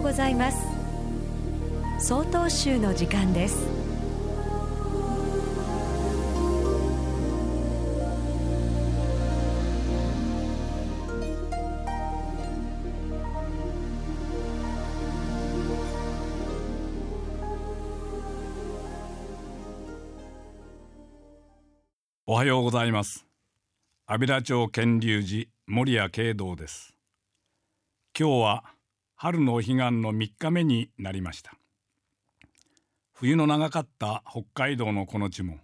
うございます。総統集の時間です。おはようございます。安平町建立寺守谷慶道です。今日は春のお彼岸の3日目になりました。冬の長かった北海道のこの地も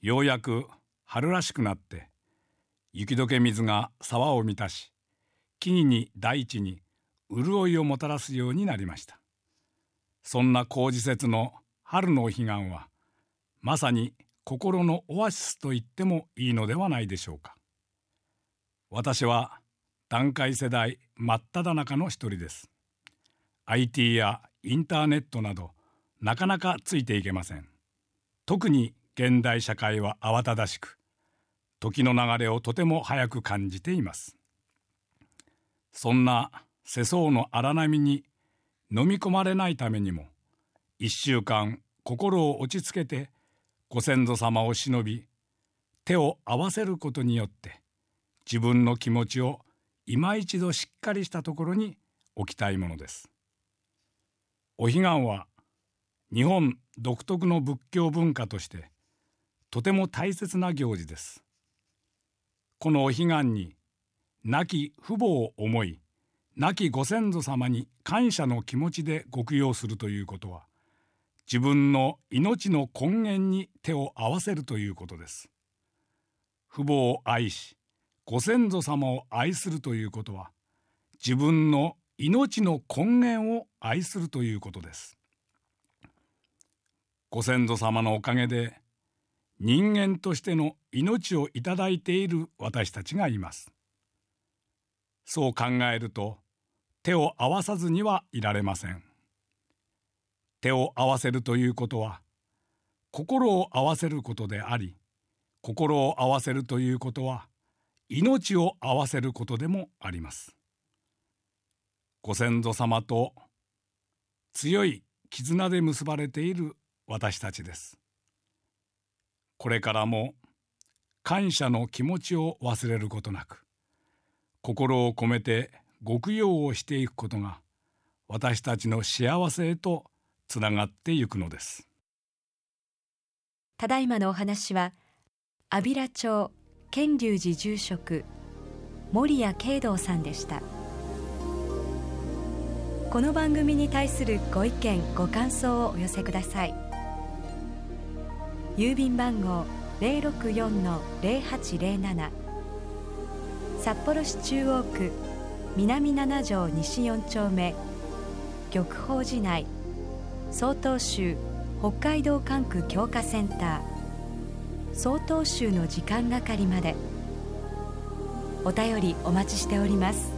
ようやく春らしくなって雪解け水が沢を満たし木々に大地に潤いをもたらすようになりました。そんな工事節の春のお彼岸はまさに心のオアシスと言ってもいいのではないでしょうか。私は団塊世代真っ只中の一人です。IT やインターネットなどなかなかついていけません。特に現代社会は慌ただしく時の流れをとても早く感じています。そんな世相の荒波に飲み込まれないためにも一週間心を落ち着けてご先祖様を忍び手を合わせることによって自分の気持ちを今一度しっかりしたところに置きたいものです。お彼岸は日本独特の仏教文化としてとても大切な行事です。このお彼岸に亡き父母を思い亡きご先祖様に感謝の気持ちでご供養するということは自分の命の根源に手を合わせるということです。父母を愛しご先祖様を愛するということは自分の命の根源を愛するということです。ご先祖様のおかげで人間としての命をいただいている私たちがいます。そう考えると手を合わさずにはいられません。手を合わせるということは心を合わせることであり心を合わせるということは命を合わせることでもあります。ご先祖様と強い絆で結ばれている私たちです。これからも感謝の気持ちを忘れることなく心を込めてご供養をしていくことが私たちの幸せへとつながってゆくのです。ただいまのお話は安平町建隆寺住職守谷慶道さんでした。この番組に対するご意見ご感想をお寄せください。郵便番号064-0807札幌市中央区南七条西4丁目。玉宝寺内曹洞宗北海道管区強化センター。曹洞宗の時間係まで。お便りお待ちしております。